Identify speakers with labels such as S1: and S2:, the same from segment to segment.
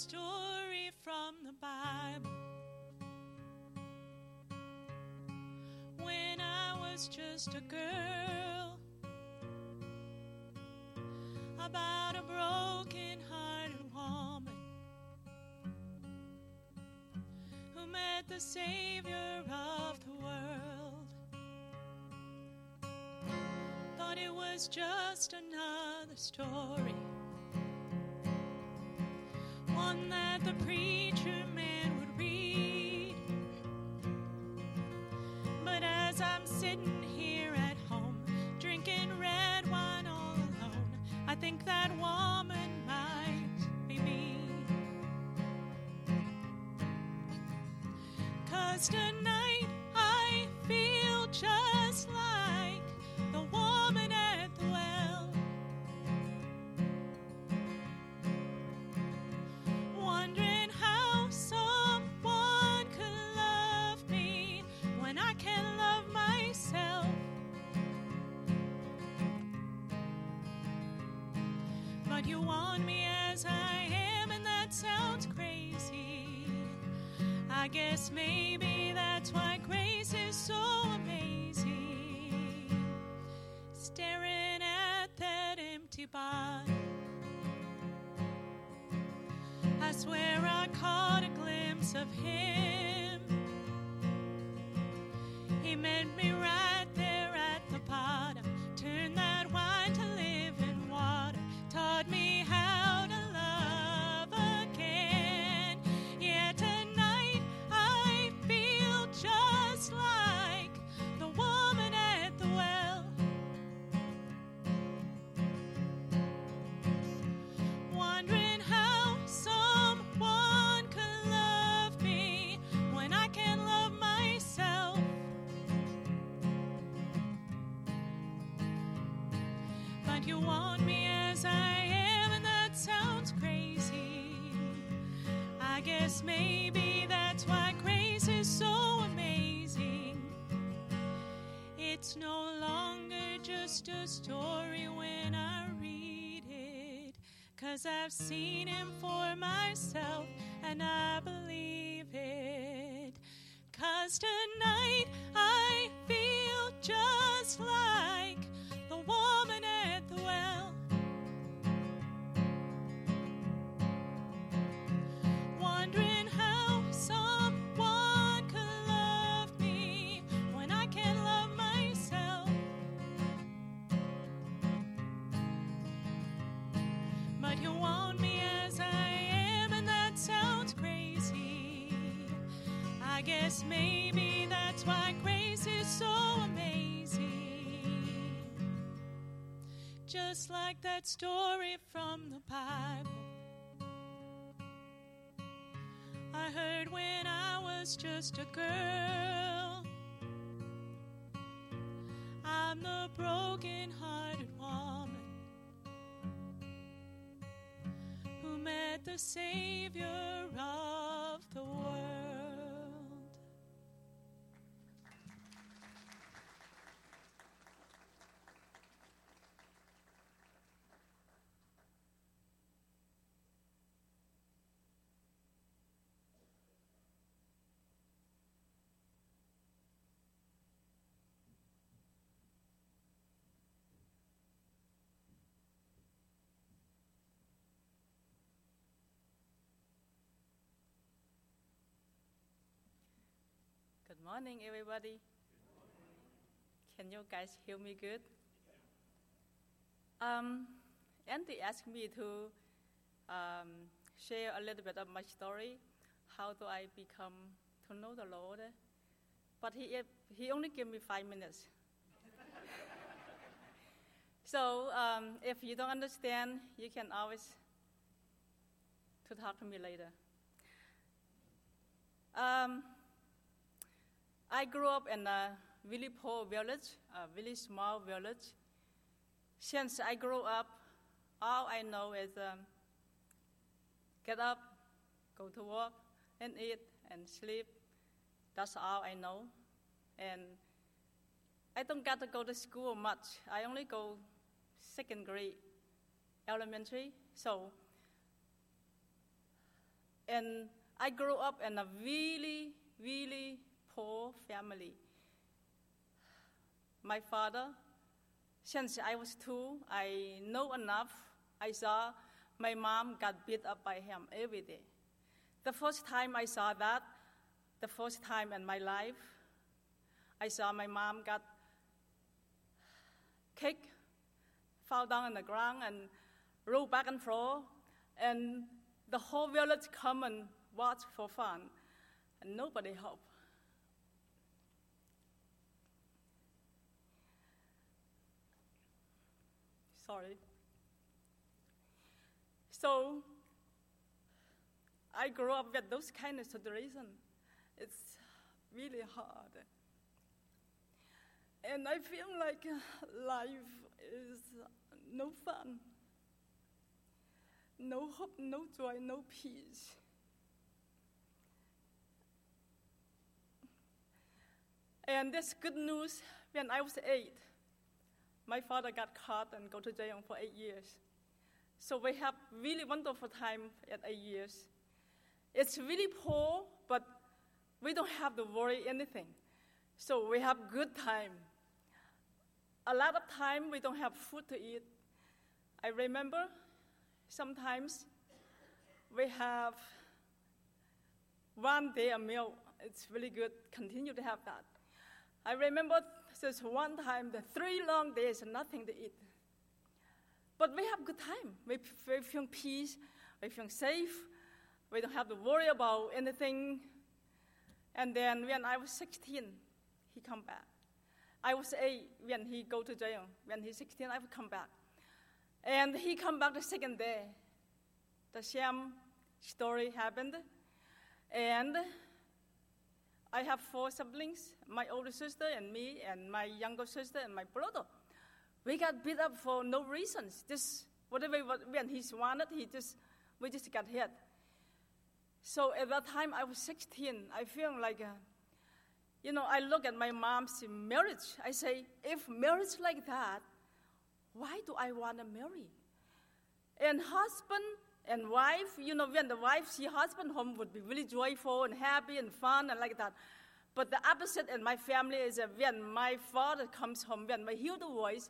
S1: story from the Bible. When I was just a girl, about a broken hearted woman who met the Savior of the world. Thought it was just another story one that the preacher man would read. But as I'm sitting here at home, drinking red wine all alone, I think that woman might be me. Cause tonight guess maybe that's why grace is so amazing. Staring at that empty body. I swear I caught a glimpse of him. He met me you want me as I am, and that sounds crazy. I guess maybe that's why grace is so amazing. It's no longer just a story when I read it. Cause I've seen him for myself and I believe Just like that story from the Bible. I heard when I was just a girl. I'm the broken hearted woman who met the Savior of
S2: Good morning, everybody. Can you guys hear me good? Um, Andy asked me to um, share a little bit of my story. How do I become to know the Lord? But he, he only gave me five minutes. so um, if you don't understand, you can always to talk to me later. Um, I grew up in a really poor village, a really small village. Since I grew up, all I know is um, get up, go to work, and eat and sleep. That's all I know. And I don't get to go to school much. I only go second grade, elementary. So And I grew up in a really, really poor family. My father, since I was two, I know enough. I saw my mom got beat up by him every day. The first time I saw that, the first time in my life, I saw my mom got kicked, fell down on the ground, and rolled back and forth, and the whole village come and watch for fun, and nobody help. Sorry. So I grew up with those kind of situations. It's really hard. And I feel like life is no fun, no hope, no joy, no peace. And this good news when I was eight, my father got caught and go to jail for eight years. So we have really wonderful time at eight years. It's really poor, but we don't have to worry anything. So we have good time. A lot of time we don't have food to eat. I remember sometimes we have one day a meal. It's really good. Continue to have that. I remember this one time, the three long days, nothing to eat. But we have good time. We, we feel peace. We feel safe. We don't have to worry about anything. And then when I was 16, he come back. I was eight when he go to jail. When he's 16, I would come back. And he come back the second day. The same story happened. And I have four siblings, my older sister and me, and my younger sister and my brother. We got beat up for no reasons. Just whatever when he's wanted, he just we just got hit. So at that time, I was 16. I feel like, uh, you know, I look at my mom's marriage. I say, if marriage like that, why do I want to marry? And husband and wife, you know, when the wife see husband home would be really joyful and happy and fun and like that. But the opposite in my family is that when my father comes home, when I hear the voice,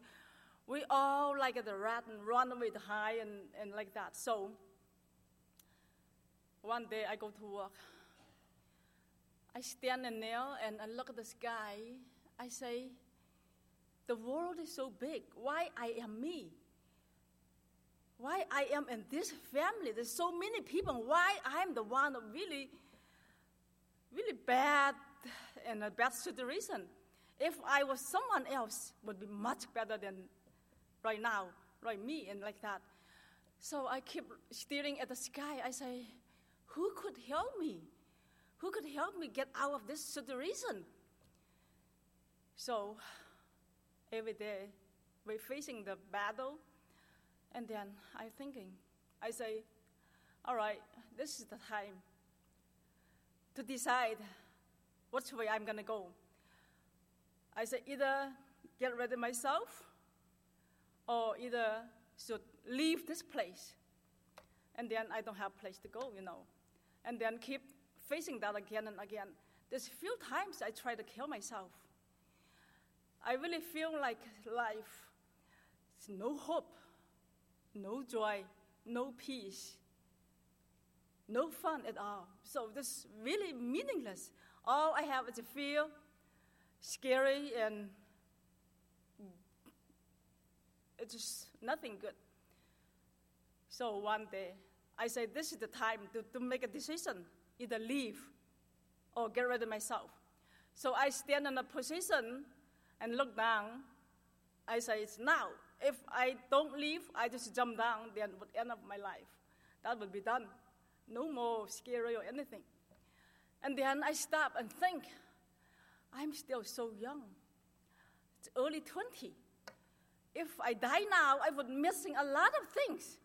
S2: we all like the rat and run away high and, and like that. So one day I go to work. I stand in there and I look at the sky. I say, the world is so big. Why I am me? Why I am in this family? There's so many people. Why I'm the one really, really bad in a bad situation? If I was someone else, would be much better than right now, right me, and like that. So I keep staring at the sky. I say, who could help me? Who could help me get out of this situation? So every day we're facing the battle, and then I'm thinking, I say, all right, this is the time to decide which way I'm gonna go. I say either get rid of myself or either should leave this place and then I don't have place to go, you know and then keep facing that again and again. There's few times I try to kill myself. I really feel like life is no hope, no joy, no peace, no fun at all. So this really meaningless. All I have is a fear, scary, and it's just nothing good. So one day I say, this is the time to, to make a decision, either leave or get rid of myself. So I stand in a position and look down. I say, it's now. If I don't leave, I just jump down, then would end of my life. That would be done. No more scary or anything. And then I stop and think, I'm still so young. It's early 20. If I die now, I would missing a lot of things.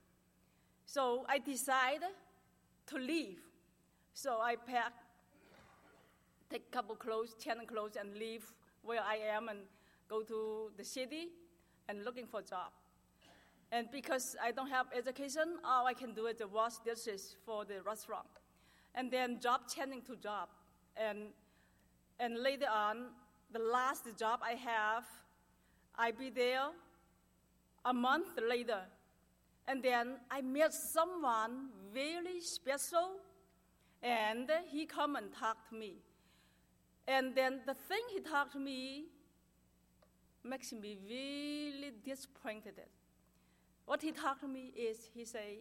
S2: So I decided to leave. So I pack, take a couple clothes, ten clothes, and leave where I am and go to the city and looking for a job. And because I don't have education, all I can do is wash dishes for the restaurant. and then job changing to job. And, and later on, the last job I have, I be there a month later. And then I met someone very special, and he come and talk to me. And then the thing he talked to me makes me really disappointed. What he talked to me is he say,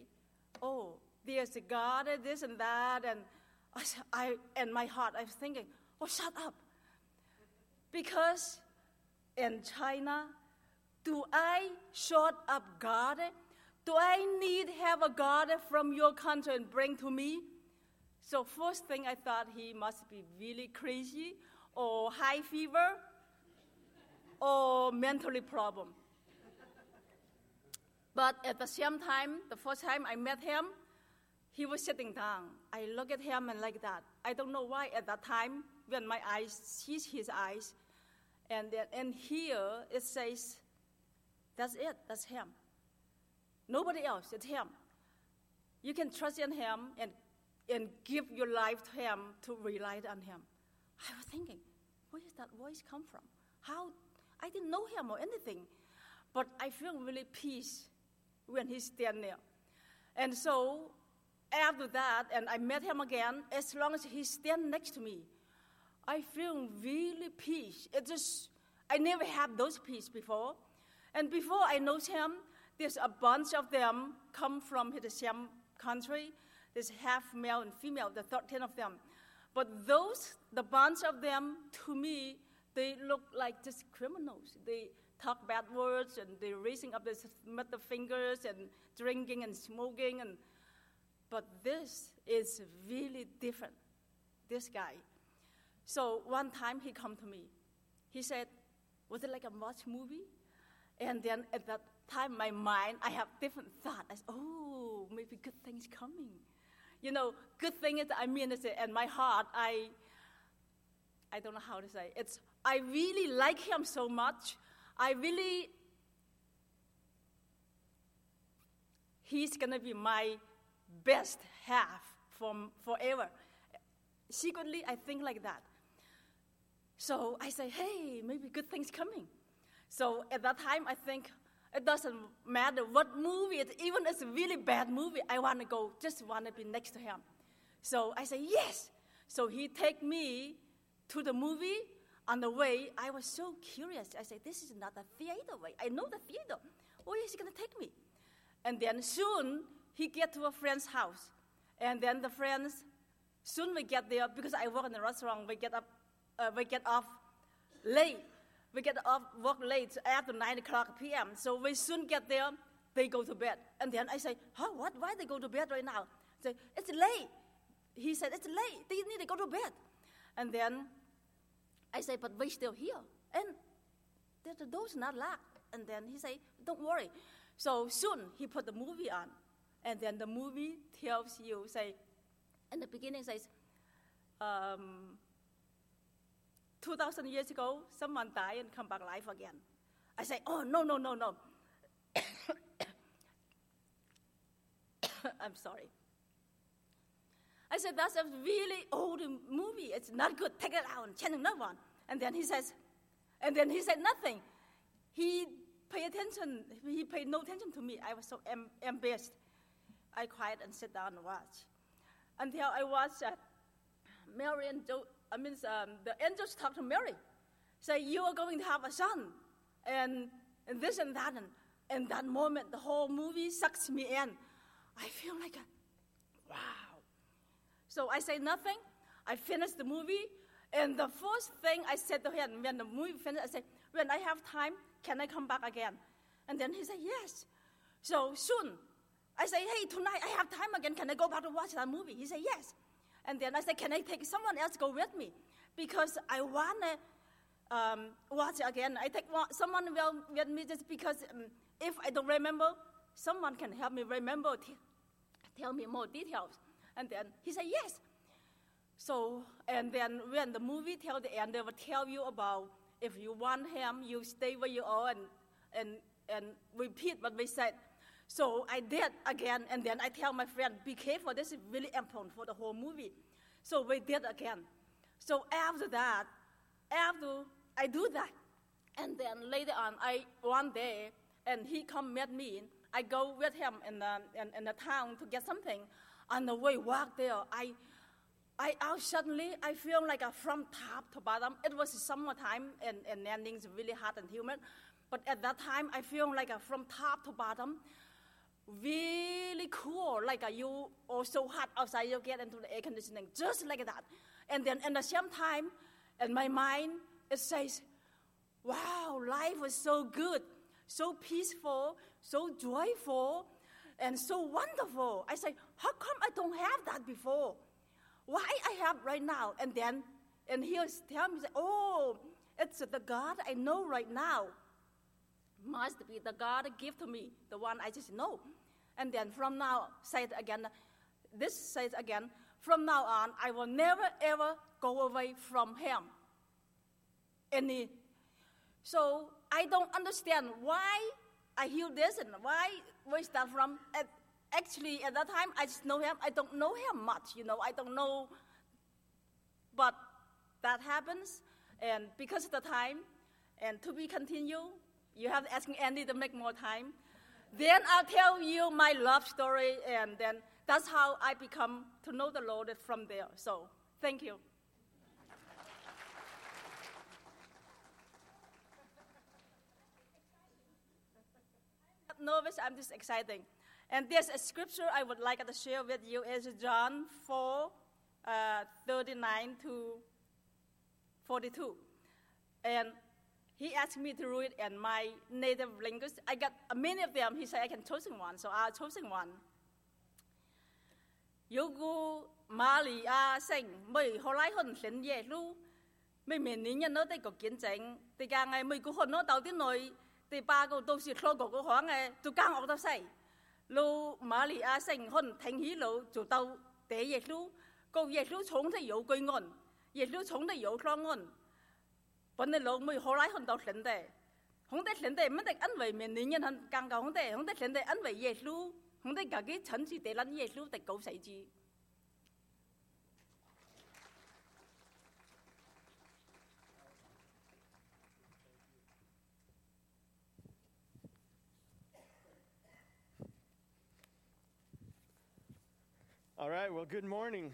S2: "Oh, there's a God, this and that," and I, I and my heart, I was thinking, "Oh, shut up," because in China, do I shut up God? Do I need have a God from your country and bring to me? So first thing I thought he must be really crazy or high fever or mentally problem. But at the same time, the first time I met him, he was sitting down. I look at him and like that. I don't know why at that time when my eyes sees his eyes, and then and here it says, that's it, that's him. Nobody else, it's him. You can trust in him and and give your life to him to rely on him. I was thinking, where does that voice come from? How I didn't know him or anything, but I feel really peace when he's standing there. And so after that, and I met him again, as long as he stand next to me, I feel really peace. It just I never had those peace before. And before I know him, there's a bunch of them come from the same country. There's half male and female, the 13 of them. But those, the bunch of them, to me, they look like just criminals. They talk bad words and they're raising up their middle fingers and drinking and smoking. And, but this is really different, this guy. So one time he come to me. He said, was it like a watch movie? And then at that time, my mind, I have different thoughts. I said, oh, maybe good things coming. You know, good thing is, I mean, it's, and my heart, I, I don't know how to say. It's I really like him so much. I really, he's gonna be my best half from forever. Secretly, I think like that. So I say, hey, maybe good things coming. So at that time, I think it doesn't matter what movie it even it's a really bad movie, I want to go, just want to be next to him. So I say, yes. So he take me to the movie. On the way, I was so curious. I said, this is not a theater way. I know the theater. Where is he going to take me? And then soon, he get to a friend's house. And then the friends, soon we get there, because I work in the restaurant, we get, up, uh, we get off late we get off work late after 9 o'clock p.m. So we soon get there, they go to bed. And then I say, huh, what? Why they go to bed right now? I say, it's late. He said, it's late. They need to go to bed. And then I say, but we're still here. And the door's not locked. And then he say, don't worry. So soon he put the movie on. And then the movie tells you, say, in the beginning says, um, 2,000 years ago, someone died and come back alive again. I say, oh, no, no, no, no. I'm sorry. I said, that's a really old movie. It's not good. Take it out and change another one. And then he says, and then he said nothing. He paid attention. He paid no attention to me. I was so em- embarrassed. I quiet and sit down and watch. Until I watched uh, Mary and jo- I mean, um, the angels talk to Mary, say, You are going to have a son, and, and this and that. And, and that moment, the whole movie sucks me in. I feel like, a, wow. So I say nothing. I finish the movie, and the first thing I said to him when the movie finished, I said, When I have time, can I come back again? And then he said, Yes. So soon, I said, Hey, tonight I have time again. Can I go back to watch that movie? He said, Yes. And then I said, Can I take someone else go with me? Because I want to um, watch again. I take one, someone will with me just because um, if I don't remember, someone can help me remember, t- tell me more details. And then he said, Yes. So, and then when the movie tell the end, they will tell you about if you want him, you stay where you are and, and, and repeat what we said. So I did again, and then I tell my friend, be careful, this is really important for the whole movie. So we did again. So after that, after I do that, and then later on, I one day, and he come meet me. I go with him in the, in, in the town to get something. On the way walk there, I, I out suddenly I feel like from top to bottom. It was summertime and, and Nanning's really hot and humid. But at that time, I feel like from top to bottom, really cool. Like you are so hot outside, you get into the air conditioning, just like that. And then at the same time, in my mind, it says, wow, life was so good, so peaceful, so joyful, and so wonderful. I say, how come I don't have that before? Why I have right now? And then, and he was telling me, oh, it's the God I know right now. Must be the God give to me, the one I just know. And then from now, say it again. This says again, from now on, I will never ever go away from him. Any. So I don't understand why I hear this and why is that from? Actually, at that time, I just know him. I don't know him much, you know. I don't know, but that happens, and because of the time, and to be continued, you have to ask Andy to make more time. Then I'll tell you my love story, and then that's how I become to know the Lord from there. So, thank you. nervous, I'm just excited. And there's a scripture I would like to share with you is John 4, uh, 39 to 42. And he asked me to read in my native language. I got many of them. He said I can choosing one, so I choosing one. Yogu Maria sing mười hồ lai hồn lĩnh dễ lu mười miền ní nhân nó tây có kiến tránh tây càng ngày mười hồn nó tàu tiếng nội say 路玛利亚城খন停起路就到第耶路，个耶路从的有居安，耶路从的有仓安。本来路没后来看到神的，红的神的乜的因为面年人很更高红的，红的神的因为耶路，红的自己亲自地撚耶路的救世主。
S3: All right, well, good morning.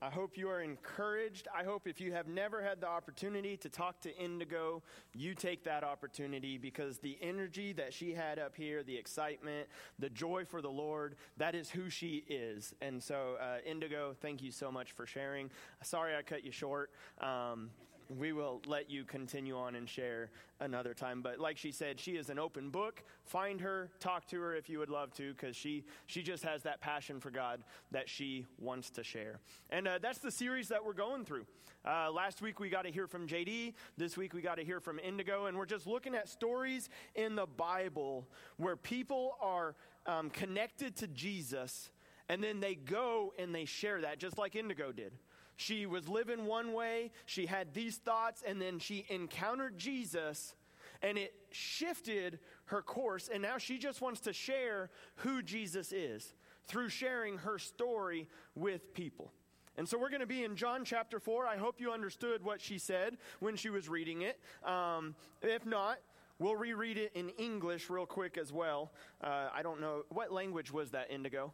S3: I hope you are encouraged. I hope if you have never had the opportunity to talk to Indigo, you take that opportunity because the energy that she had up here, the excitement, the joy for the Lord, that is who she is. And so, uh, Indigo, thank you so much for sharing. Sorry I cut you short. Um, we will let you continue on and share another time. But like she said, she is an open book. Find her, talk to her if you would love to, because she, she just has that passion for God that she wants to share. And uh, that's the series that we're going through. Uh, last week we got to hear from JD. This week we got to hear from Indigo. And we're just looking at stories in the Bible where people are um, connected to Jesus and then they go and they share that, just like Indigo did. She was living one way, she had these thoughts, and then she encountered Jesus, and it shifted her course. And now she just wants to share who Jesus is through sharing her story with people. And so we're going to be in John chapter 4. I hope you understood what she said when she was reading it. Um, if not, we'll reread it in English real quick as well. Uh, I don't know. What language was that, Indigo?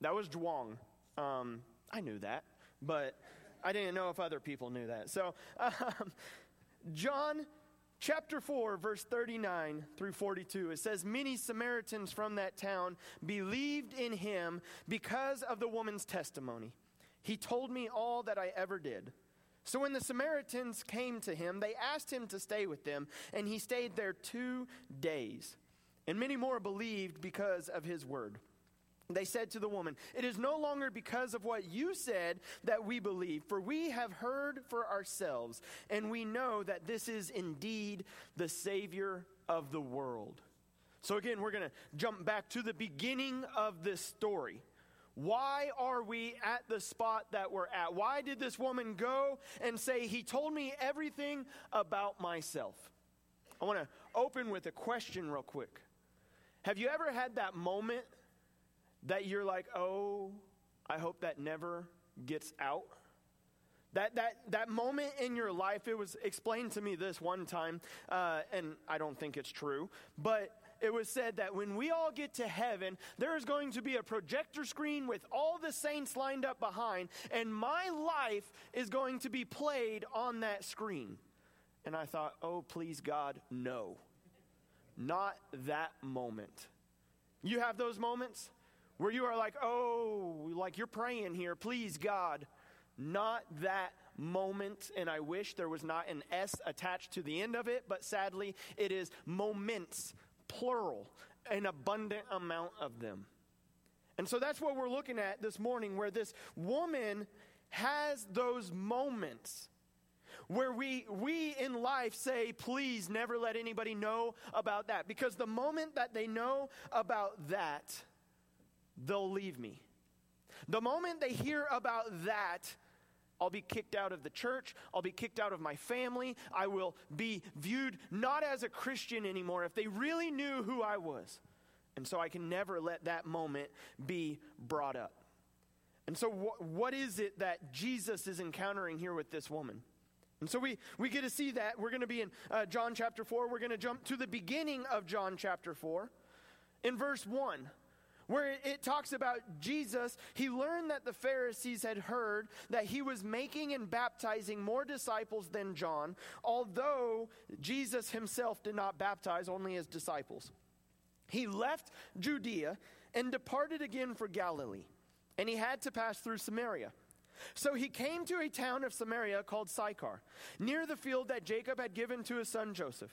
S3: That was Zhuang. Um, I knew that but I didn't know if other people knew that. So, um, John chapter 4, verse 39 through 42, it says, Many Samaritans from that town believed in him because of the woman's testimony. He told me all that I ever did. So when the Samaritans came to him, they asked him to stay with them, and he stayed there two days. And many more believed because of his word. They said to the woman, It is no longer because of what you said that we believe, for we have heard for ourselves, and we know that this is indeed the Savior of the world. So, again, we're going to jump back to the beginning of this story. Why are we at the spot that we're at? Why did this woman go and say, He told me everything about myself? I want to open with a question real quick. Have you ever had that moment that you're like, oh, I hope that never gets out? That, that, that moment in your life, it was explained to me this one time, uh, and I don't think it's true, but it was said that when we all get to heaven, there is going to be a projector screen with all the saints lined up behind, and my life is going to be played on that screen. And I thought, oh, please, God, no. Not that moment. You have those moments where you are like, oh, like you're praying here, please, God. Not that moment, and I wish there was not an S attached to the end of it, but sadly, it is moments, plural, an abundant amount of them. And so that's what we're looking at this morning, where this woman has those moments where we, we in life say, please never let anybody know about that. Because the moment that they know about that, they'll leave me. The moment they hear about that, I'll be kicked out of the church. I'll be kicked out of my family. I will be viewed not as a Christian anymore if they really knew who I was. And so I can never let that moment be brought up. And so, wh- what is it that Jesus is encountering here with this woman? And so we, we get to see that. We're going to be in uh, John chapter 4. We're going to jump to the beginning of John chapter 4 in verse 1 where it, talks about Jesus, he learned that the Pharisees had heard that he was making and baptizing more disciples than John, although Jesus himself did not baptize, only his disciples. He left Judea and departed again for Galilee, and he had to pass through Samaria. So he came to a town of Samaria called Sychar, near the field that Jacob had given to his son Joseph.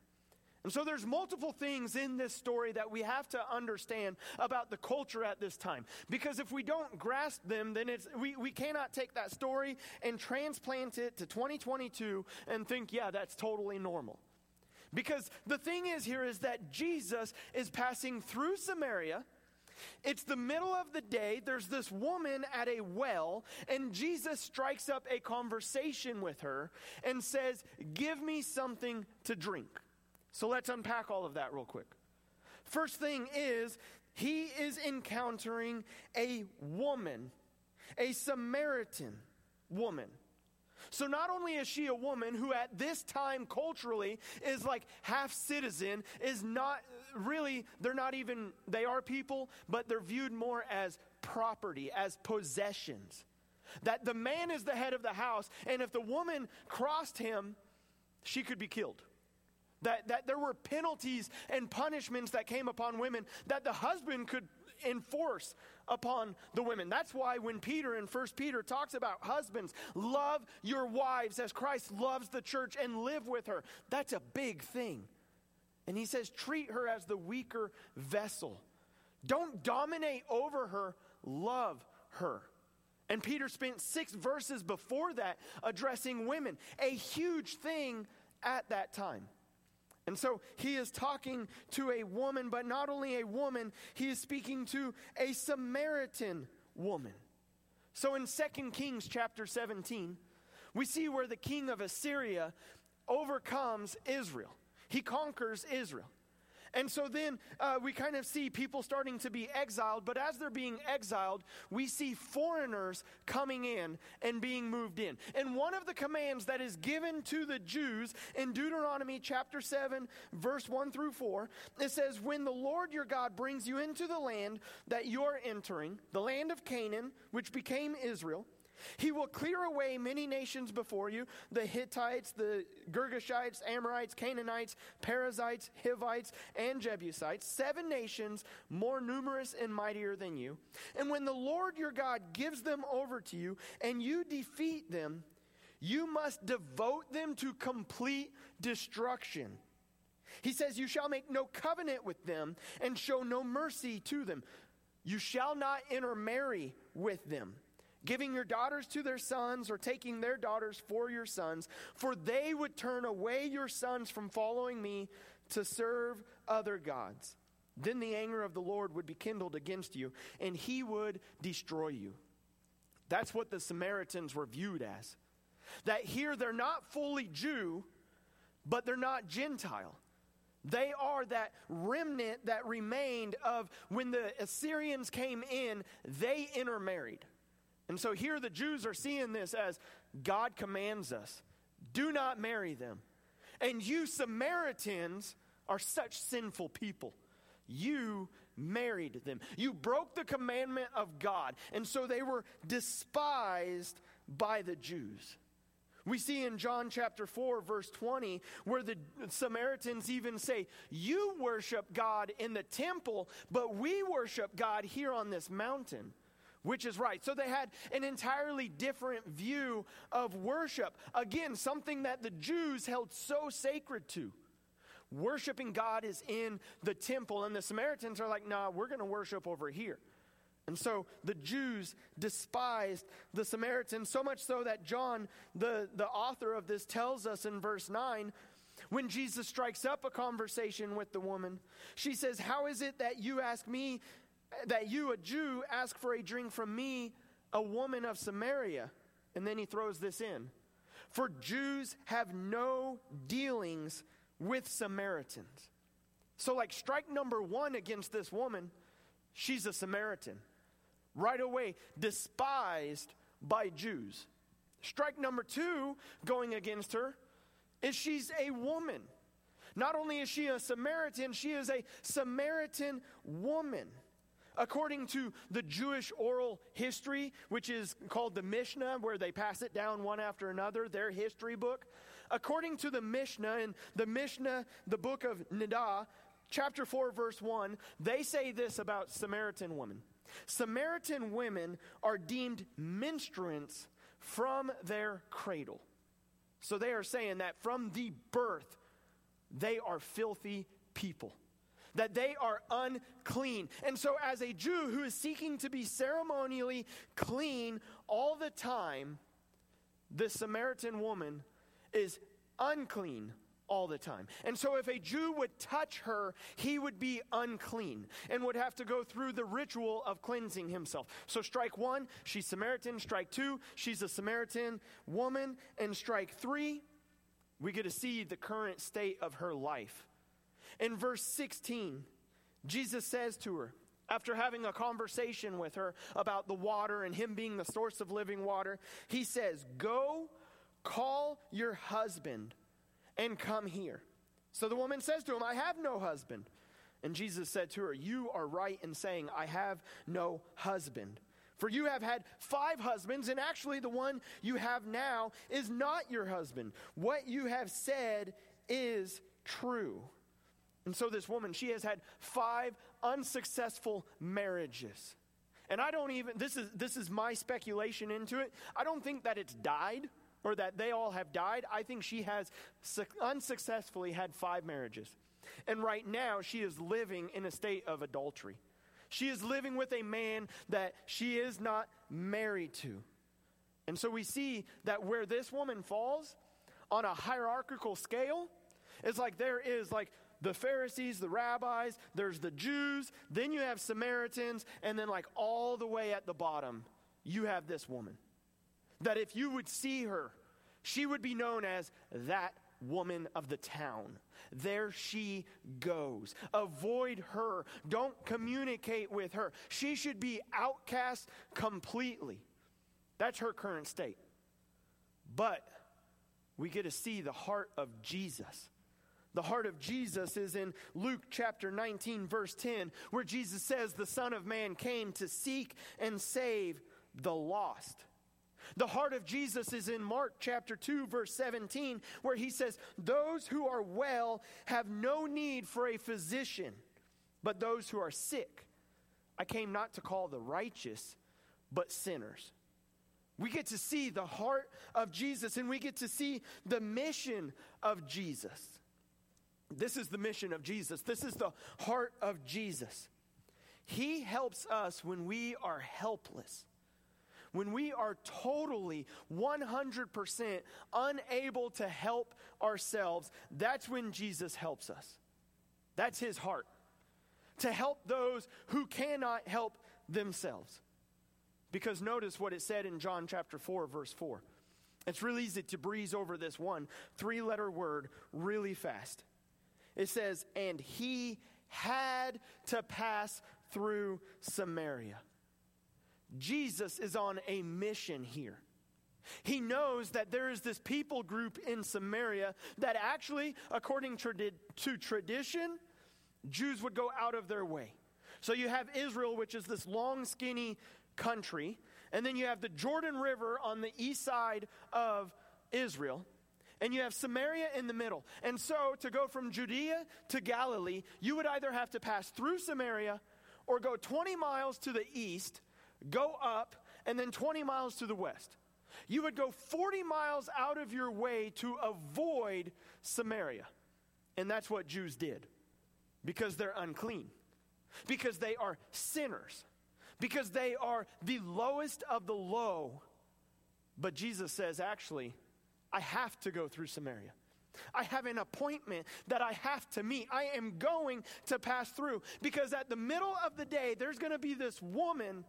S3: And so there's multiple things in this story that we have to understand about the culture at this time. Because if we don't grasp them, then it's, we, we cannot take that story and transplant it to 2022 and think, yeah, that's totally normal. Because the thing is here is that Jesus is passing through Samaria it's the middle of the day. There's this woman at a well, and Jesus strikes up a conversation with her and says, Give me something to drink. So let's unpack all of that real quick. First thing is, he is encountering a woman, a Samaritan woman. So not only is she a woman who at this time culturally is like half citizen, is not really, they're not even, they are people, but they're viewed more as property, as possessions. That the man is the head of the house, and if the woman crossed him, she could be killed. That, that there were penalties and punishments that came upon women that the husband could enforce upon the women. That's why when Peter in 1 Peter talks about husbands, love your wives as Christ loves the church and live with her. That's a big thing. And he says, treat her as the weaker vessel. Don't dominate over her, love her. And Peter spent six verses before that addressing women, a huge thing at that time. And so he is talking to a woman, but not only a woman, he is speaking to a Samaritan woman. So in 2 Kings chapter 17, we see where the king of Assyria overcomes Israel. He conquers Israel. And so then uh, we kind of see people starting to be exiled, but as they're being exiled, we see foreigners coming in and being moved in. And one of the commands that is given to the Jews in Deuteronomy chapter 7, verse 1 through 4, it says, When the Lord your God brings you into the land that you're entering, the land of Canaan, which became Israel, he will clear away many nations before you the Hittites, the Girgashites, Amorites, Canaanites, Perizzites, Hivites, and Jebusites, seven nations more numerous and mightier than you. And when the Lord your God gives them over to you and you defeat them, you must devote them to complete destruction. He says, You shall make no covenant with them and show no mercy to them. You shall not intermarry with them giving your daughters to their sons or taking their daughters for your sons, for they would turn away your sons from following me to serve other gods. Then the anger of the Lord would be kindled against you, and he would destroy you. That's what the Samaritans were viewed as. That here they're not fully Jew, but they're not Gentile. They are that remnant that remained of when the Assyrians came in, they intermarried. And so here the Jews are seeing this as God commands us do not marry them. And you Samaritans are such sinful people. You married them. You broke the commandment of God. And so they were despised by the Jews. We see in John chapter 4, verse 20, where the Samaritans even say, You worship God in the temple, but we worship God here on this mountain, which is right. So they had an entirely different view of worship. Again, something that the Jews held so sacred to. Worshiping God is in the temple, and the Samaritans are like, Nah, we're going to worship over here. And so the Jews despised the Samaritans, so much so that John, the, the author of this, tells us in verse 9 when Jesus strikes up a conversation with the woman, she says, How is it that you ask me, that you, a Jew, ask for a drink from me, a woman of Samaria? And then he throws this in. For Jews have no dealings with Samaritans. So, like, strike number one against this woman, she's a Samaritan right away despised by Jews. Strike number two going against her is she's a woman. Not only is she a Samaritan, she is a Samaritan woman. According to the Jewish oral history, which is called the Mishnah, where they pass it down one after another, their history book, according to the Mishnah, in the Mishnah, the book of Niddah, chapter 4, verse 1, they say this about Samaritan women. Samaritan women are deemed menstruants from their cradle. So they are saying that from the birth, they are filthy people, that they are unclean. And so, as a Jew who is seeking to be ceremonially clean all the time, the Samaritan woman is unclean all the time. And so, if a Jew would touch her, he would be unclean and would have to go through the ritual of cleansing himself. So, strike one, she's Samaritan. Strike two, she's a Samaritan woman. And strike three, we get to see the current state of her life. In verse 16, Jesus says to her, after having a conversation with her about the water and him being the source of living water, he says, Go call your husband and come here. So the woman says to him, I have no husband. And Jesus said to her, You are right in saying, I have no husband. For you have had five husbands, and actually the one you have now is not your husband. What you have said is true. And so this woman, she has had five unsuccessful marriages. And I don't even, this is, this is my speculation into it. I don't think that it's died or that they all have died. I think she has su- unsuccessfully had five marriages. And right now, she is living in a state of adultery. She is living with a man that she is not married to. And so we see that where this woman falls on a hierarchical scale, it's like there is like the Pharisees, the rabbis, there's the Jews, then you have Samaritans, and then like all the way at the bottom, you have this woman that if you would see her, she would be known as that woman of the town. There she goes. Avoid her. Don't communicate with her. She should be outcast completely. That's her current state. But we get to see the heart of Jesus. The heart of Jesus is in Luke chapter 19, verse 10, where Jesus says, The Son of Man came to seek and save the lost. The heart of Jesus is in Mark chapter 2, verse 17, where he says, Those who are well have no need for a physician, but those who are sick. I came not to call the righteous, but sinners. We get to see the heart of Jesus and we get to see the mission of Jesus. This is the mission of Jesus. This is the heart of Jesus. He helps us when we are helpless when we are totally 100% unable to help ourselves, that's when Jesus helps us. That's his heart. To help those who cannot help themselves. Because notice what it said in John chapter 4, verse 4. It's really easy to breeze over this one three letter word really fast. It says, and he had to pass through Samaria. Jesus is on a mission here. He knows that there is this people group in Samaria that actually, according to tradition, Jews would go out of their way. So you have Israel, which is this long, skinny country, and then you have the Jordan River on the east side of Israel and you have Samaria in the middle. And so, to go from Judea to Galilee, you would either have to pass through Samaria or go 20 miles to the east, go up, and then 20 miles to the west. You would go 40 miles out of your way to avoid Samaria. And that's what Jews did because they're unclean, because they are sinners, because they are the lowest of the low. But Jesus says, actually, I have to go through Samaria. I have an appointment that I have to meet. I am going to pass through because at the middle of the day, there's going to be this woman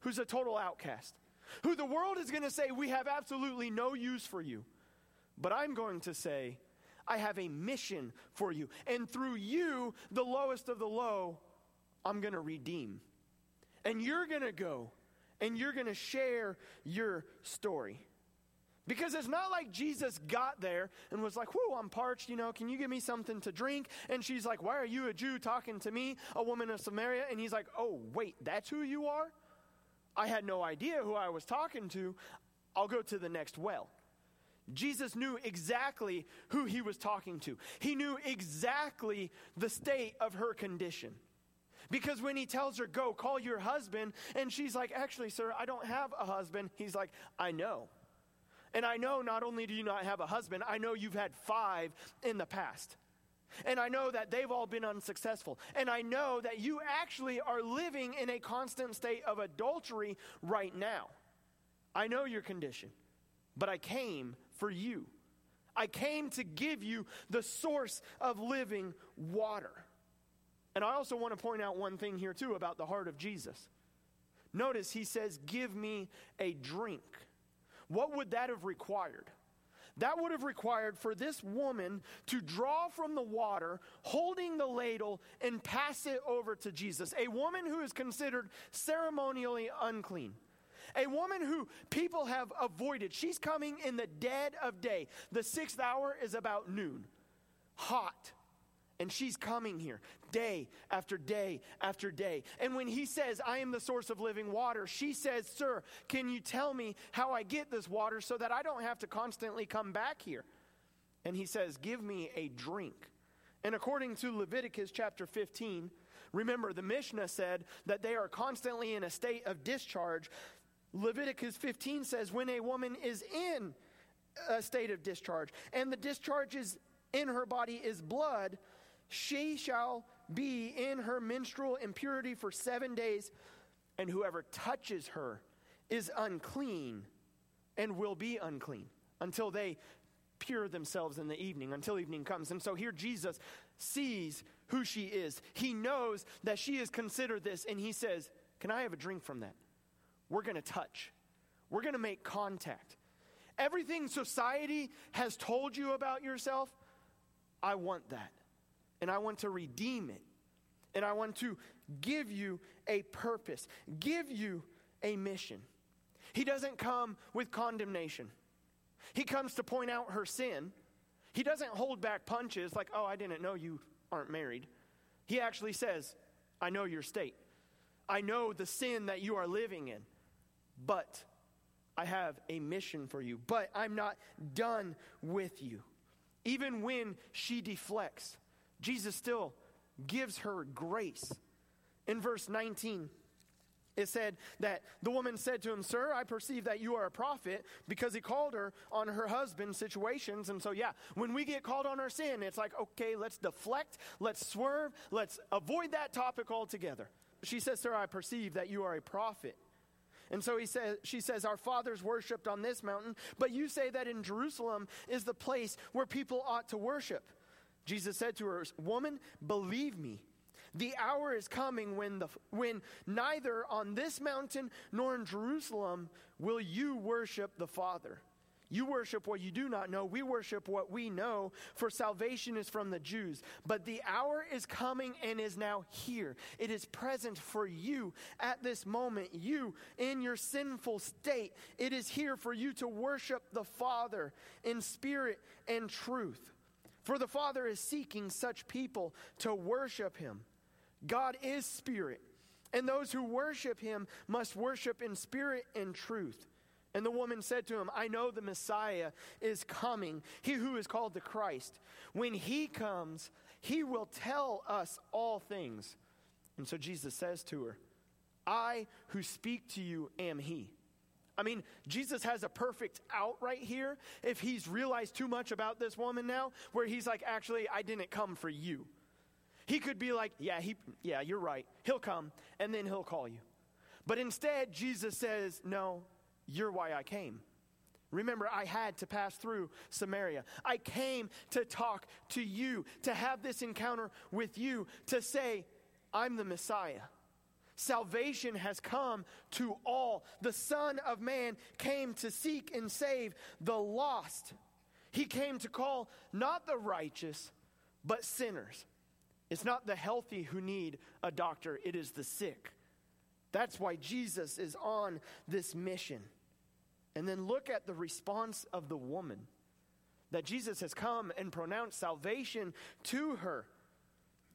S3: who's a total outcast, who the world is going to say, We have absolutely no use for you. But I'm going to say, I have a mission for you. And through you, the lowest of the low, I'm going to redeem. And you're going to go and you're going to share your story. Because it's not like Jesus got there and was like, Whoa, I'm parched, you know, can you give me something to drink? And she's like, Why are you a Jew talking to me, a woman of Samaria? And he's like, Oh, wait, that's who you are? I had no idea who I was talking to. I'll go to the next well. Jesus knew exactly who he was talking to. He knew exactly the state of her condition. Because when he tells her, Go, call your husband, and she's like, Actually, sir, I don't have a husband, he's like, I know. And I know not only do you not have a husband, I know you've had five in the past. And I know that they've all been unsuccessful. And I know that you actually are living in a constant state of adultery right now. I know your condition, but I came for you. I came to give you the source of living water. And I also want to point out one thing here, too, about the heart of Jesus. Notice he says, Give me a drink. What would that have required? That would have required for this woman to draw from the water, holding the ladle, and pass it over to Jesus. A woman who is considered ceremonially unclean. A woman who people have avoided. She's coming in the dead of day. The sixth hour is about noon. Hot. And she's coming here day after day after day. And when he says, I am the source of living water, she says, Sir, can you tell me how I get this water so that I don't have to constantly come back here? And he says, Give me a drink. And according to Leviticus chapter 15, remember the Mishnah said that they are constantly in a state of discharge. Leviticus 15 says, When a woman is in a state of discharge, and the discharge is in her body is blood, she shall be in her menstrual impurity for seven days, and whoever touches her is unclean and will be unclean until they pure themselves in the evening, until evening comes. And so here Jesus sees who she is. He knows that she is considered this, and he says, Can I have a drink from that? We're going to touch, we're going to make contact. Everything society has told you about yourself, I want that and I want to redeem it. And I want to give you a purpose, give you a mission. He doesn't come with condemnation. He comes to point out her sin. He doesn't hold back punches like, oh, I didn't know you aren't married. He actually says, I know your state. I know the sin that you are living in. But I have a mission for you. But I'm not done with you. Even when she deflects, Jesus still gives her grace. In verse 19, it said that the woman said to him, Sir, I perceive that you are a prophet because he called her on her husband's situations. And so, yeah, when we get called on our sin, it's like, okay, let's deflect, let's swerve, let's avoid that topic altogether. She says, Sir, I perceive that you are a prophet. And so he says, she says, Our fathers worshiped on this mountain, but you say that in Jerusalem is the place where people ought to worship. Jesus said to her, Woman, believe me. The hour is coming when, the, when neither on this mountain nor in Jerusalem will you worship the Father. You worship what you do not know. We worship what we know, for salvation is from the Jews. But the hour is coming and is now here. It is present for you at this moment. You, in your sinful state, it is here for you to worship the Father in spirit and truth. For the Father is seeking such people to worship him. God is spirit, and those who worship him must worship in spirit and truth. And the woman said to him, I know the Messiah is coming, he who is called the Christ. When he comes, he will tell us all things. And so Jesus says to her, I who speak to you am he. I mean, Jesus has a perfect out right here if he's realized too much about this woman now, where he's like, actually, I didn't come for you. He could be like, yeah, he, yeah, you're right. He'll come, and then he'll call you. But instead, Jesus says, no, you're why I came. Remember, I had to pass through Samaria. I came to talk to you, to have this encounter with you, to say, I'm the Messiah. Salvation has come to all. The Son of Man came to seek and save the lost. He came to call not the righteous, but sinners. It's not the healthy who need a doctor, it is the sick. That's why Jesus is on this mission. And then look at the response of the woman that Jesus has come and pronounced salvation to her.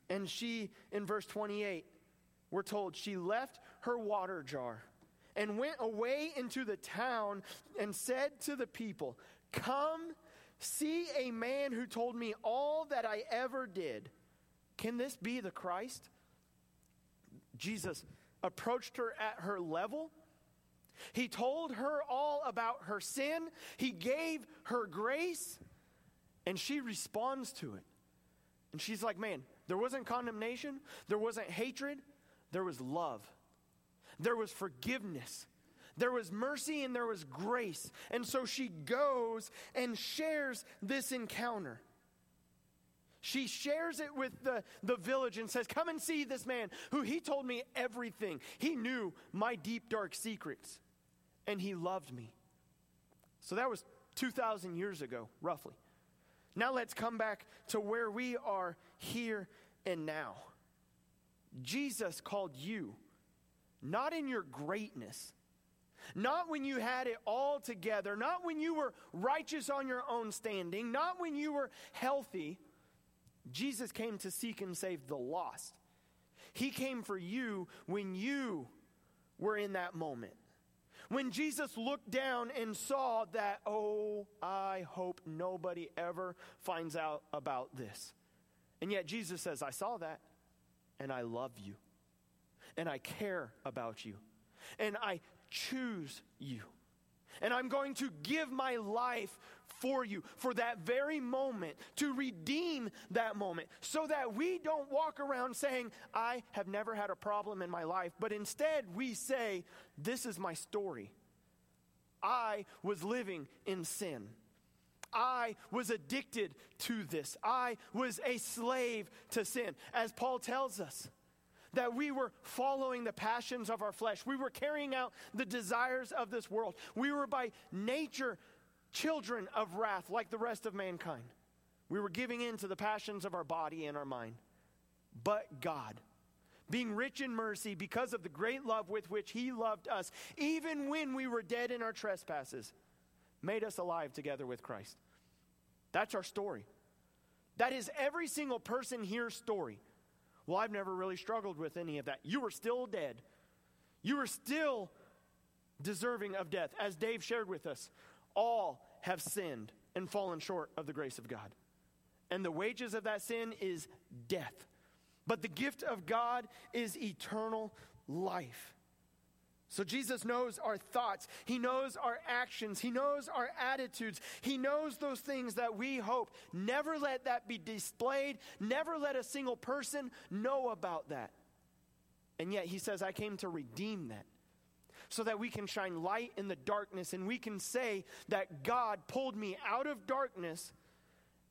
S3: And she, in verse 28, we're told she left her water jar and went away into the town and said to the people, Come, see a man who told me all that I ever did. Can this be the Christ? Jesus approached her at her level he told her all about her sin, he gave her grace, and she responds to it. And she's like, man, there wasn't condemnation, there wasn't hatred, there was love, there was forgiveness. There was mercy and there was grace. And so she goes and shares this encounter. She shares it with the, the village and says, Come and see this man who he told me everything. He knew my deep, dark secrets and he loved me. So that was 2,000 years ago, roughly. Now let's come back to where we are here and now. Jesus called you, not in your greatness, not when you had it all together, not when you were righteous on your own standing, not when you were healthy. Jesus came to seek and save the lost. He came for you when you were in that moment. When Jesus looked down and saw that, oh, I hope nobody ever finds out about this. And yet Jesus says, I saw that and I love you and I care about you and I choose you. And I'm going to give my life for you for that very moment, to redeem that moment, so that we don't walk around saying, I have never had a problem in my life, but instead we say, This is my story. I was living in sin. I was addicted to this. I was a slave to sin. As Paul tells us, that we were following the passions of our flesh. We were carrying out the desires of this world. We were by nature children of wrath like the rest of mankind. We were giving in to the passions of our body and our mind. But God, being rich in mercy because of the great love with which He loved us, even when we were dead in our trespasses, made us alive together with Christ. That's our story. That is every single person here's story. Well, I've never really struggled with any of that. You were still dead. You were still deserving of death, as Dave shared with us all have sinned and fallen short of the grace of God. And the wages of that sin is death. But the gift of God is eternal life. So Jesus knows our thoughts. He knows our actions. He knows our attitudes. He knows those things that we hope. Never let that be displayed. Never let a single person know about that. And yet he says, I came to redeem that so that we can shine light in the darkness and we can say that God pulled me out of darkness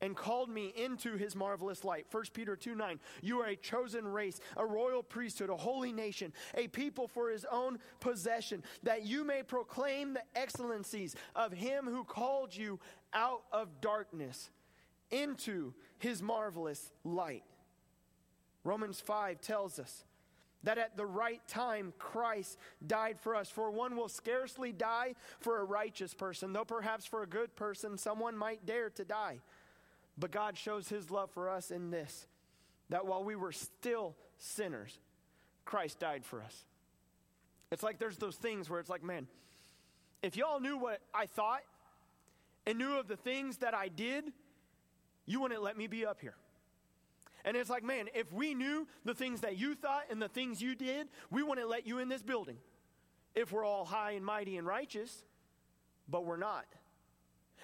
S3: and called me into his marvelous light. 1 Peter 2 9. You are a chosen race, a royal priesthood, a holy nation, a people for his own possession, that you may proclaim the excellencies of him who called you out of darkness into his marvelous light. Romans 5 tells us that at the right time Christ died for us. For one will scarcely die for a righteous person, though perhaps for a good person someone might dare to die. But God shows his love for us in this that while we were still sinners, Christ died for us. It's like there's those things where it's like, man, if y'all knew what I thought and knew of the things that I did, you wouldn't let me be up here. And it's like, man, if we knew the things that you thought and the things you did, we wouldn't let you in this building. If we're all high and mighty and righteous, but we're not.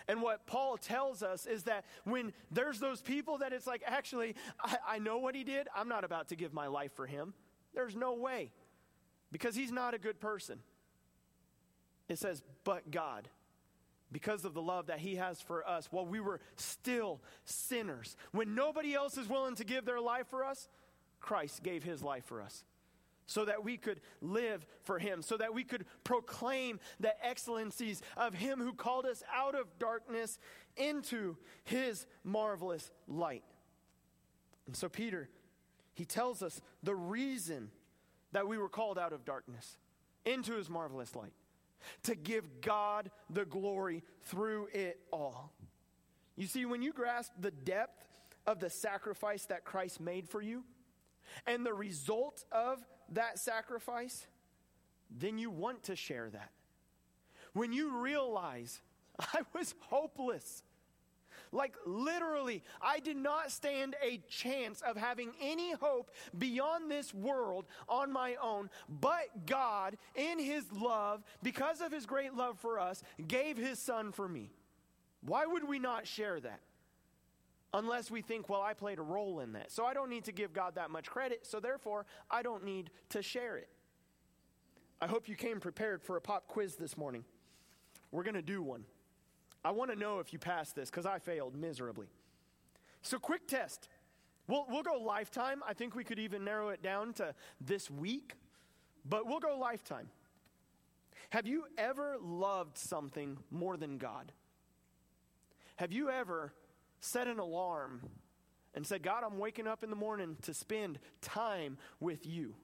S3: And what Paul tells us is that when there's those people that it's like, actually, I, I, know what he did, I'm not about to give my life for him. There's no way. Because he's not a good person. It says, but God. Because of the love that he has for us, while we were still sinners, when nobody else is willing to give their life for us, Christ gave his life for us so that we could live for Him, so that we could proclaim the excellencies of Him who called us out of darkness into His marvelous light. And so, Peter, he tells us the reason that we were called out of darkness into His marvelous light to give God the glory through it all. You see, when you grasp the depth of the sacrifice that Christ made for you, and the result of that sacrifice, then you want to share that. When you realize I was hopeless, like literally, I did not stand a chance of having any hope beyond this world on my own, but God, in His love, because of His great love for us, gave His Son for me. Why would we not share that? Unless we think, well, I played a role in that. So I don't need to give God that much credit, so therefore I don't need to share it. I hope you came prepared for a pop quiz this morning. We're going to do one. I want to know if you passed this because I failed miserably. So, quick test. We'll, we'll go lifetime. I think we could even narrow it down to this week, but we'll go lifetime. Have you ever loved something more than God? Have you ever set an alarm and said, God, I'm waking up in the morning to spend time with you.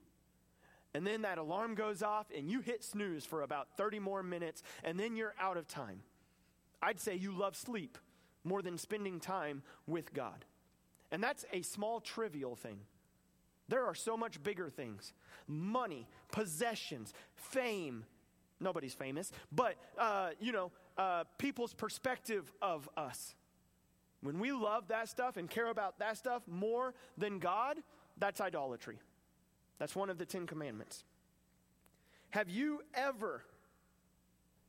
S3: And then that alarm goes off and you hit snooze for about 30 more minutes and then you're out of time. I'd say you love sleep more than spending time with God. And that's a small, trivial thing. There are so much bigger things money, possessions, fame. Nobody's famous, but, uh, you know, uh, people's perspective of us. When we love that stuff and care about that stuff more than God, that's idolatry. That's one of the Ten Commandments. Have you ever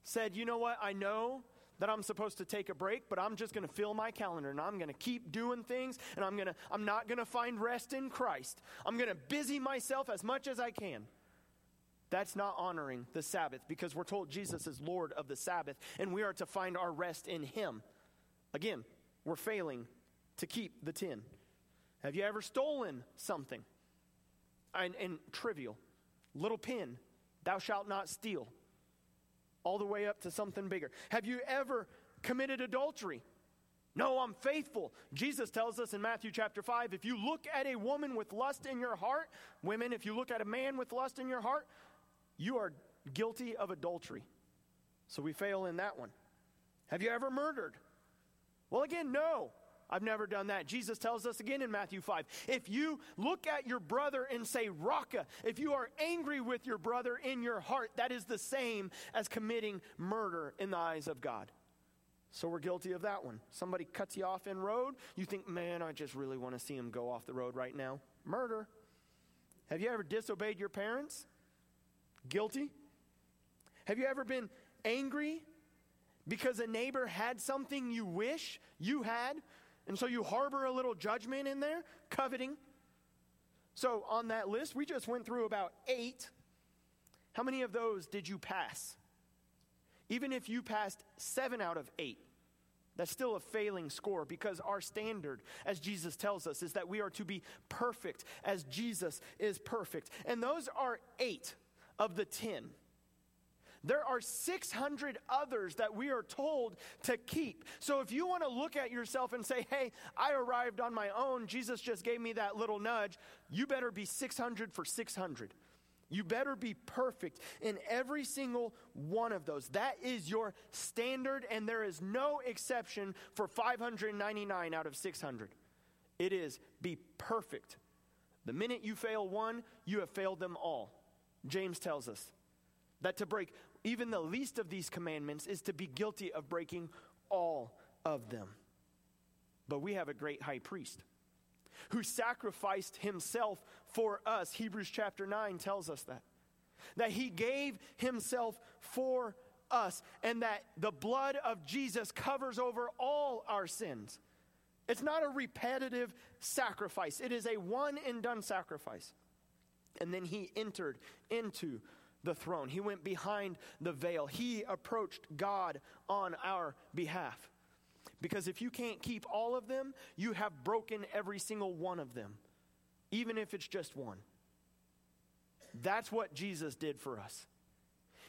S3: said, you know what, I know that I'm supposed to take a break, but I'm just going to fill my calendar and I'm going to keep doing things and I'm going to I'm not going to find rest in Christ. I'm going to busy myself as much as I can. That's not honoring the Sabbath because we're told Jesus is Lord of the Sabbath and we are to find our rest in him. Again, we're failing to keep the 10. Have you ever stolen something? And, and trivial, little pin, thou shalt not steal, all the way up to something bigger. Have you ever committed adultery? No, I'm faithful. Jesus tells us in Matthew chapter 5 if you look at a woman with lust in your heart, women, if you look at a man with lust in your heart, you are guilty of adultery. So we fail in that one. Have you ever murdered? Well, again, no. I've never done that. Jesus tells us again in Matthew 5 if you look at your brother and say, Raca, if you are angry with your brother in your heart, that is the same as committing murder in the eyes of God. So we're guilty of that one. Somebody cuts you off in road, you think, man, I just really want to see him go off the road right now. Murder. Have you ever disobeyed your parents? Guilty. Have you ever been angry because a neighbor had something you wish you had, and so you harbor a little judgment in there, coveting. So, on that list, we just went through about eight. How many of those did you pass? Even if you passed seven out of eight, that's still a failing score because our standard, as Jesus tells us, is that we are to be perfect as Jesus is perfect. And those are eight of the ten. There are 600 others that we are told to keep. So if you want to look at yourself and say, hey, I arrived on my own, Jesus just gave me that little nudge, you better be 600 for 600. You better be perfect in every single one of those. That is your standard, and there is no exception for 599 out of 600. It is be perfect. The minute you fail one, you have failed them all. James tells us that to break even the least of these commandments is to be guilty of breaking all of them. But we have a great high priest who sacrificed himself for us. Hebrews chapter 9 tells us that. That he gave himself for us, and that the blood of Jesus covers over all our sins. It's not a repetitive sacrifice, it is a one and done sacrifice. And then he entered into the throne. He went behind the veil. He approached God on our behalf. Because if you can't keep all of them, you have broken every single one of them, even if it's just one. That's what Jesus did for us.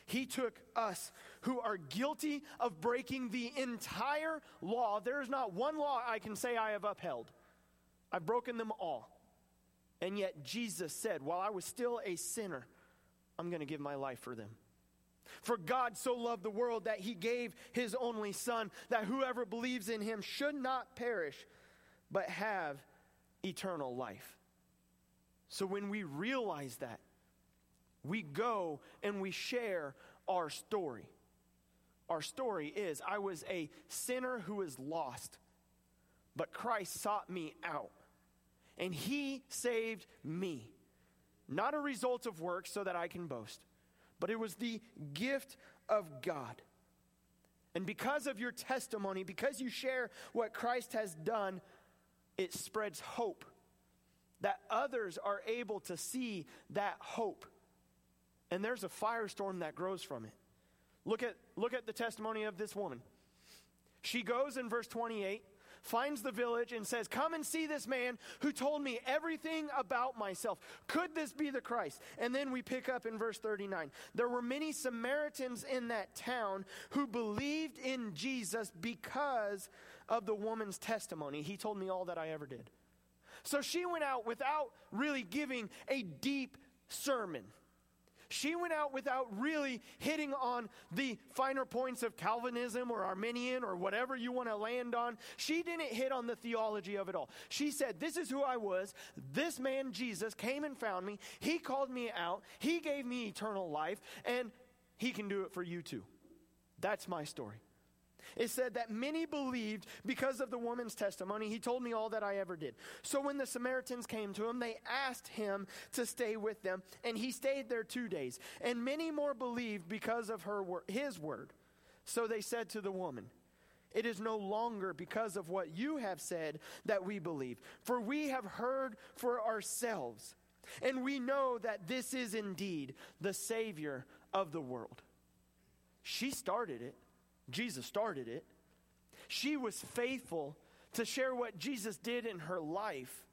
S3: He took us who are guilty of breaking the entire law. There is not one law I can say I have upheld. I've broken them all. And yet Jesus said, while I was still a sinner, I'm going to give my life for them. For God so loved the world that he gave his only Son, that whoever believes in him should not perish, but have eternal life. So when we realize that, we go and we share our story. Our story is I was a sinner who was lost, but Christ sought me out, and he saved me. Not a result of works so that I can boast but it was the gift of God. And because of your testimony, because you share what Christ has done, it spreads hope that others are able to see that hope. And there's a firestorm that grows from it. Look at, look at the testimony of this woman. She goes in verse 28 finds the village and says, Come and see this man who told me everything about myself. Could this be the Christ? And then we pick up in verse 39. There were many Samaritans in that town who believed in Jesus because of the woman's testimony. He told me all that I ever did. So she went out without really giving a deep sermon. She went out without really hitting on the finer points of Calvinism or Arminian or whatever you want to land on. She didn't hit on the theology of it all. She said, This is who I was. This man, Jesus, came and found me. He called me out. He gave me eternal life, and he can do it for you too. That's my story. It said that many believed because of the woman's testimony. He told me all that I ever did. So when the Samaritans came to him, they asked him to stay with them, and he stayed there two days. And many more believed because of her his word. So they said to the woman, it is no longer because of what you have said that we believe, for we have heard for ourselves, and we know that this is indeed the Savior of the world. She started it. Jesus started it. She was faithful to share what Jesus did in her life.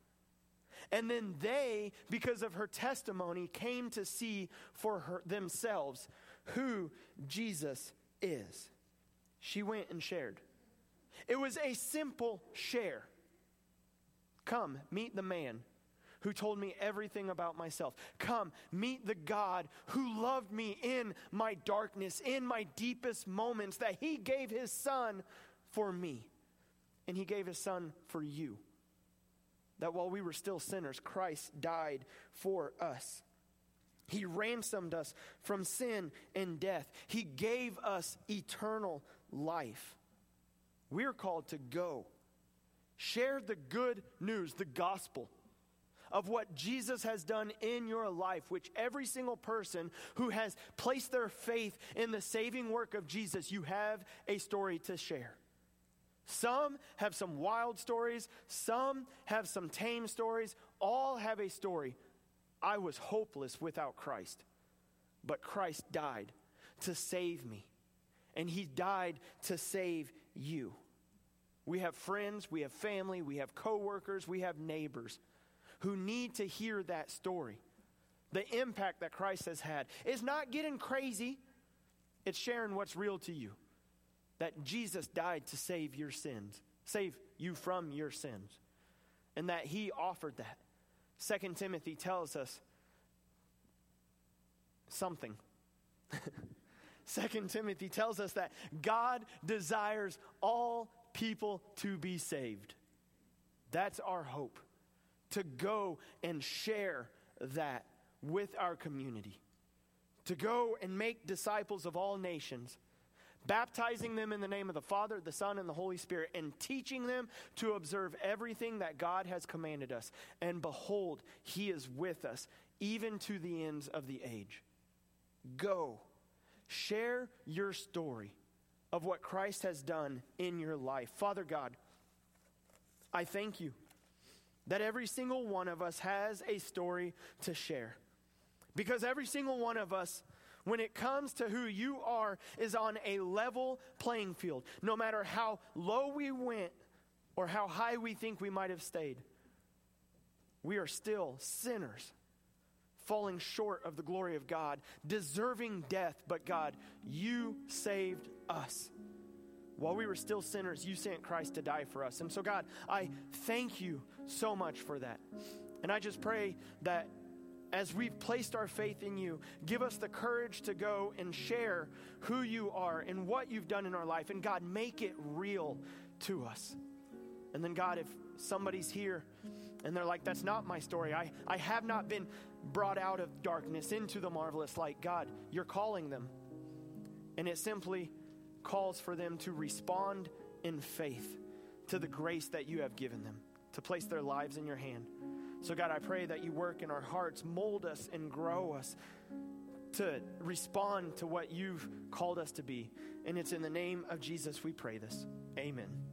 S3: And then they, because of her testimony, came to see for her, themselves who Jesus is. She went and shared. It was a simple share. Come, meet the man who told me everything about myself. Come, meet the God who loved me in my darkness, in my deepest moments, that He gave His Son for me. And He gave His Son for you. That while we were still sinners, Christ died for us. He ransomed us from sin and death. He gave us eternal life. We're called to go. Share the good news, the gospel of what Jesus has done in your life, which every single person who has placed their faith in the saving work of Jesus, you have a story to share. Some have some wild stories, some have some tame stories, all have a story. I was hopeless without Christ. but Christ died to save me. And he died to save you. We have friends, we have family, we have coworkers, we have neighbors who need to hear that story. The impact that Christ has had. It's not getting crazy, it's sharing what's real to you. That Jesus died to save your sins, save you from your sins, and that he offered that. Second Timothy tells us something. Second Timothy tells us that God desires all people to be saved. That's our hope. To go and share that with our community. To go and make disciples of all nations, baptizing them in the name of the Father, the Son, and the Holy Spirit, and teaching them to observe everything that God has commanded us. And behold, He is with us, even to the ends of the age. Go, share your story of what Christ has done in your life. Father God, I thank you that every single one of us has a story to share. Because every single one of us, when it comes to who you are, is on a level playing field. No matter how low we went or how high we think we might have stayed, we are still sinners falling short of the glory of God, deserving death, but God, you saved us. While we were still sinners, you sent Christ to die for us. And so, God, I thank you so much for that. And I just pray that as we've placed our faith in you, give us the courage to go and share who you are and what you've done in our life. And God, make it real to us. And then, God, if somebody's here and they're like, that's not my story, I, I have not been brought out of darkness into the marvelous light. God, you're calling them. And it simply calls for them to respond in faith to the grace that you have given them, to place their lives in your hand. So, God, I pray that you work in our hearts, mold us, and grow us to respond to what you've called us to be. And it's in the name of Jesus we pray this. Amen.